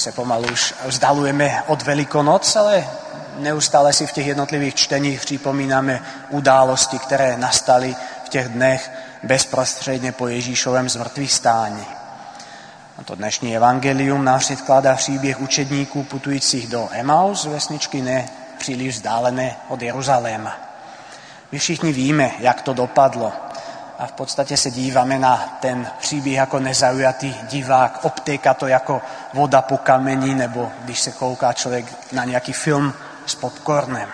se pomalu už vzdalujeme od Velikonoc, ale neustále si v těch jednotlivých čteních připomínáme události, které nastaly v těch dnech bezprostředně po Ježíšovém zmrtvých stání. A to dnešní evangelium nám předkládá příběh učedníků putujících do Emaus, vesničky ne příliš vzdálené od Jeruzaléma. My všichni víme, jak to dopadlo a v podstatě se díváme na ten příběh jako nezaujatý divák, obtéká to jako voda po kameni, nebo když se kouká člověk na nějaký film s popcornem.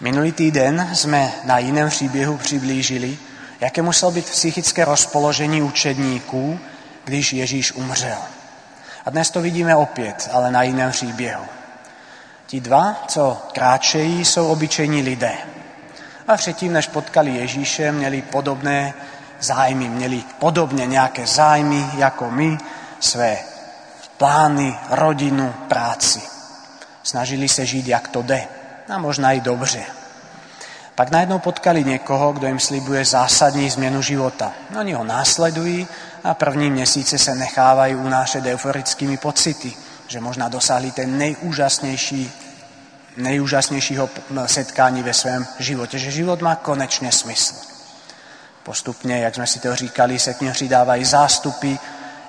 Minulý týden jsme na jiném příběhu přiblížili, jaké muselo být psychické rozpoložení učedníků, když Ježíš umřel. A dnes to vidíme opět, ale na jiném příběhu. Ti dva, co kráčejí, jsou obyčejní lidé. A předtím, než potkali Ježíše, měli podobné zájmy, měli podobně nějaké zájmy jako my, své plány, rodinu, práci. Snažili se žít, jak to jde. A možná i dobře. Pak najednou potkali někoho, kdo jim slibuje zásadní změnu života. Oni ho následují a první měsíce se nechávají unášet euforickými pocity, že možná dosáhli ten nejúžasnější, nejúžasnějšího setkání ve svém životě, že život má konečně smysl. Postupně, jak jsme si to říkali, se k něm přidávají zástupy,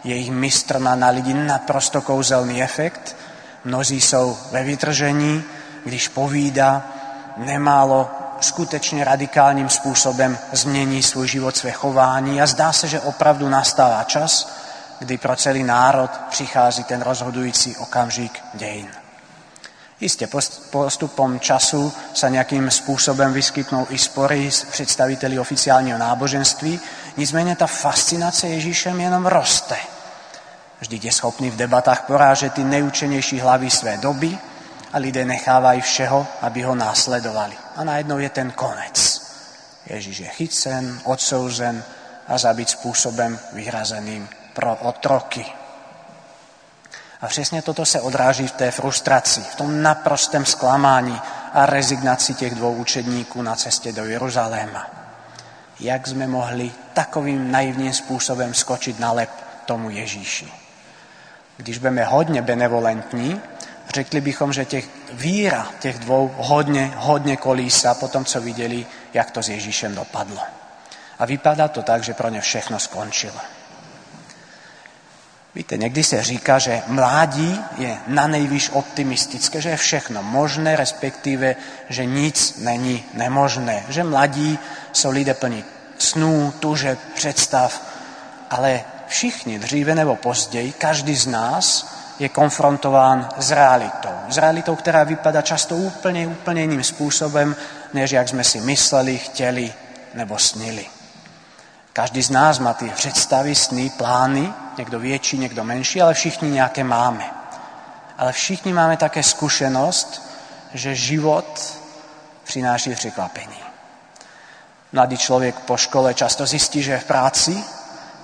jejich mistr má na lidi naprosto kouzelný efekt. Mnozí jsou ve vytržení, když povídá, nemálo skutečně radikálním způsobem změní svůj život, své chování a zdá se, že opravdu nastává čas, kdy pro celý národ přichází ten rozhodující okamžik dějin. Jistě postupem času se nějakým způsobem vyskytnou i spory s představiteli oficiálního náboženství, nicméně ta fascinace Ježíšem jenom roste. Vždyť je schopný v debatách porážet ty nejučenější hlavy své doby a lidé nechávají všeho, aby ho následovali. A najednou je ten konec. Ježíš je chycen, odsouzen a zabit způsobem vyhrazeným pro otroky. A přesně toto se odráží v té frustraci, v tom naprostém zklamání a rezignaci těch dvou učedníků na cestě do Jeruzaléma. Jak jsme mohli takovým naivním způsobem skočit na lep tomu Ježíši? Když budeme hodně benevolentní, řekli bychom, že těch víra těch dvou hodně, hodně kolísa po tom, co viděli, jak to s Ježíšem dopadlo. A vypadá to tak, že pro ně všechno skončilo. Víte, někdy se říká, že mládí je na nejvíc optimistické, že je všechno možné, respektive, že nic není nemožné. Že mladí jsou lidé plní snů, tužeb, představ, ale všichni dříve nebo později, každý z nás je konfrontován s realitou. S realitou, která vypadá často úplně, úplně jiným způsobem, než jak jsme si mysleli, chtěli nebo snili. Každý z nás má ty představy, sny, plány, někdo větší, někdo menší, ale všichni nějaké máme. Ale všichni máme také zkušenost, že život přináší překvapení. Mladý člověk po škole často zjistí, že je v práci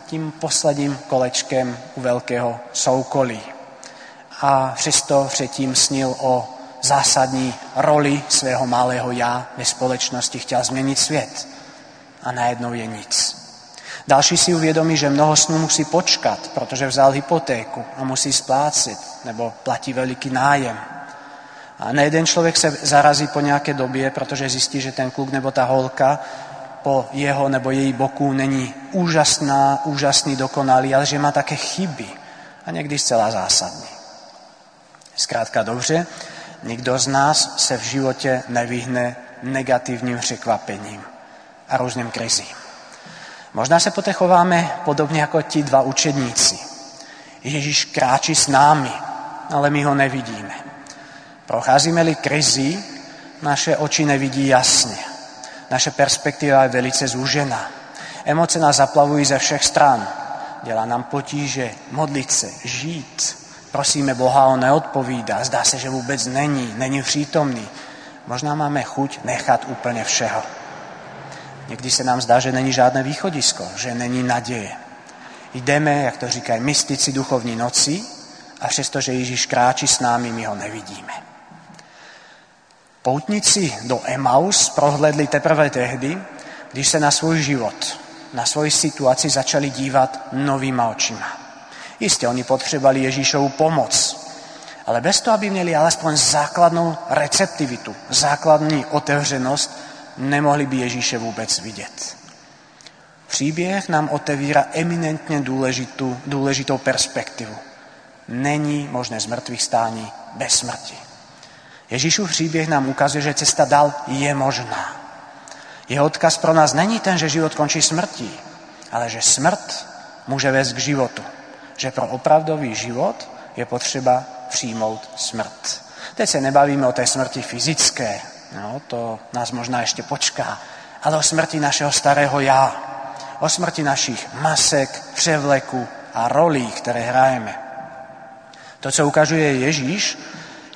tím posledním kolečkem u velkého soukolí. A přesto předtím snil o zásadní roli svého malého já ve společnosti, chtěl změnit svět. A najednou je nic. Další si uvědomí, že mnoho snů musí počkat, protože vzal hypotéku a musí splácet, nebo platí veliký nájem. A nejeden člověk se zarazí po nějaké době, protože zjistí, že ten kluk nebo ta holka po jeho nebo její boku není úžasná, úžasný, dokonalý, ale že má také chyby a někdy zcela zásadní. Zkrátka dobře, nikdo z nás se v životě nevyhne negativním překvapením a různým krizím. Možná se poté chováme podobně jako ti dva učedníci. Ježíš kráčí s námi, ale my ho nevidíme. Procházíme-li krizi, naše oči nevidí jasně. Naše perspektiva je velice zúžená. Emoce nás zaplavují ze všech stran. Dělá nám potíže modlit se, žít. Prosíme Boha, on neodpovídá. Zdá se, že vůbec není, není přítomný. Možná máme chuť nechat úplně všeho. Někdy se nám zdá, že není žádné východisko, že není naděje. Jdeme, jak to říkají mystici duchovní noci, a přestože Ježíš kráčí s námi, my ho nevidíme. Poutníci do Emaus prohledli teprve tehdy, když se na svůj život, na svoji situaci začali dívat novýma očima. Jistě, oni potřebovali Ježíšovu pomoc, ale bez toho, aby měli alespoň základnou receptivitu, základní otevřenost, nemohli by Ježíše vůbec vidět. Příběh nám otevírá eminentně důležitou, důležitou perspektivu. Není možné z mrtvých stání bez smrti. Ježíšův příběh nám ukazuje, že cesta dál je možná. Jeho odkaz pro nás není ten, že život končí smrtí, ale že smrt může vést k životu. Že pro opravdový život je potřeba přijmout smrt. Teď se nebavíme o té smrti fyzické, no, to nás možná ještě počká, ale o smrti našeho starého já, o smrti našich masek, převleku a rolí, které hrajeme. To, co ukazuje Ježíš,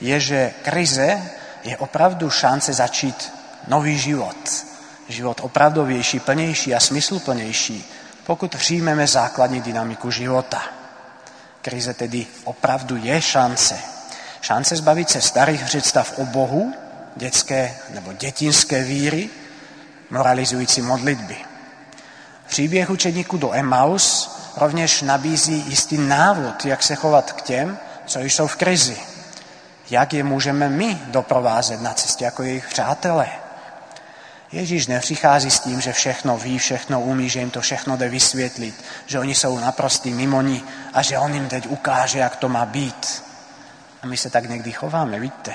je, že krize je opravdu šance začít nový život. Život opravdovější, plnější a smysluplnější, pokud přijmeme základní dynamiku života. Krize tedy opravdu je šance. Šance zbavit se starých představ o Bohu, dětské nebo dětinské víry, moralizující modlitby. Příběh učeníků do Emmaus rovněž nabízí jistý návod, jak se chovat k těm, co jsou v krizi. Jak je můžeme my doprovázet na cestě jako jejich přátelé. Ježíš nepřichází s tím, že všechno ví, všechno umí, že jim to všechno jde vysvětlit, že oni jsou naprostý mimoni a že on jim teď ukáže, jak to má být. A my se tak někdy chováme, víte.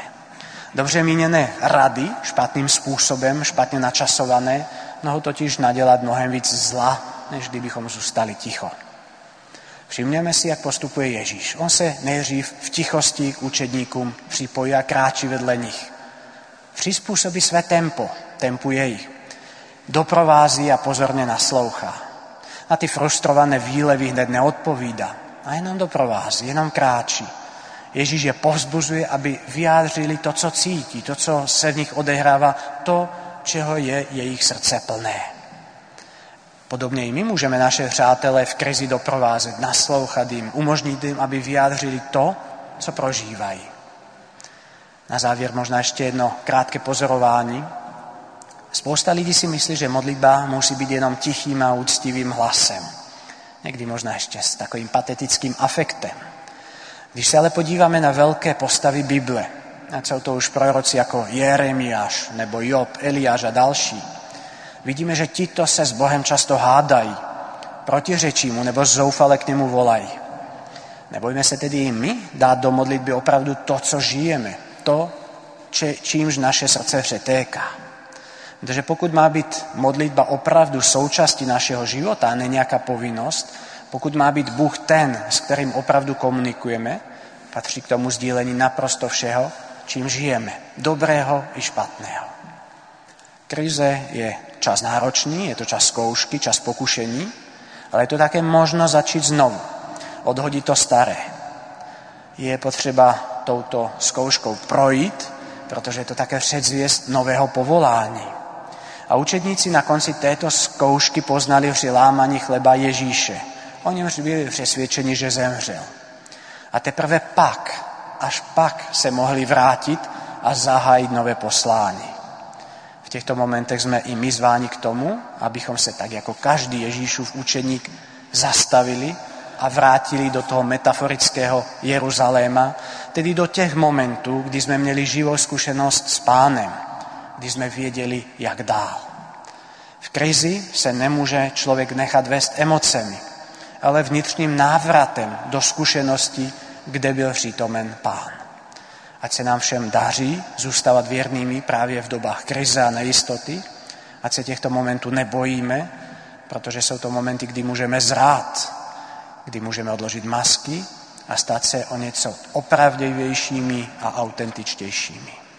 Dobře míněné rady špatným způsobem, špatně načasované, mohou totiž nadělat mnohem víc zla, než kdybychom zůstali ticho. Všimněme si, jak postupuje Ježíš. On se nejdřív v tichosti k učedníkům připojí a kráčí vedle nich. Přizpůsobí své tempo, tempu jejich. Doprovází a pozorně naslouchá. Na ty frustrované výlevy hned neodpovídá. A jenom doprovází, jenom kráčí. Ježíš je povzbuzuje, aby vyjádřili to, co cítí, to, co se v nich odehrává, to, čeho je jejich srdce plné. Podobně i my můžeme naše přátelé v krizi doprovázet, naslouchat jim, umožnit jim, aby vyjádřili to, co prožívají. Na závěr možná ještě jedno krátké pozorování. Spousta lidí si myslí, že modlitba musí být jenom tichým a úctivým hlasem. Někdy možná ještě s takovým patetickým afektem. Když se ale podíváme na velké postavy Bible, a jsou to už proroci jako Jeremiáš nebo Job, Eliáš a další, vidíme, že tito se s Bohem často hádají, protiřečí mu nebo zoufale k němu volají. Nebojme se tedy i my dát do modlitby opravdu to, co žijeme, to, či, čímž naše srdce přetéká. Protože pokud má být modlitba opravdu součástí našeho života a ne nějaká povinnost, pokud má být Bůh ten, s kterým opravdu komunikujeme, patří k tomu sdílení naprosto všeho, čím žijeme, dobrého i špatného. Krize je čas náročný, je to čas zkoušky, čas pokušení, ale je to také možno začít znovu, odhodit to staré. Je potřeba touto zkouškou projít, protože je to také předzvěst nového povolání. A učedníci na konci této zkoušky poznali při lámaní chleba Ježíše. O něm byli přesvědčeni, že zemřel. A teprve pak, až pak se mohli vrátit a zahájit nové poslání. V těchto momentech jsme i my zváni k tomu, abychom se tak jako každý Ježíšův učeník zastavili a vrátili do toho metaforického Jeruzaléma, tedy do těch momentů, kdy jsme měli živou zkušenost s pánem, kdy jsme věděli, jak dál. V krizi se nemůže člověk nechat vést emocemi, ale vnitřním návratem do zkušenosti, kde byl přítomen pán. Ať se nám všem daří zůstávat věrnými právě v dobách krize a nejistoty, ať se těchto momentů nebojíme, protože jsou to momenty, kdy můžeme zrát, kdy můžeme odložit masky a stát se o něco opravdivějšími a autentičtějšími.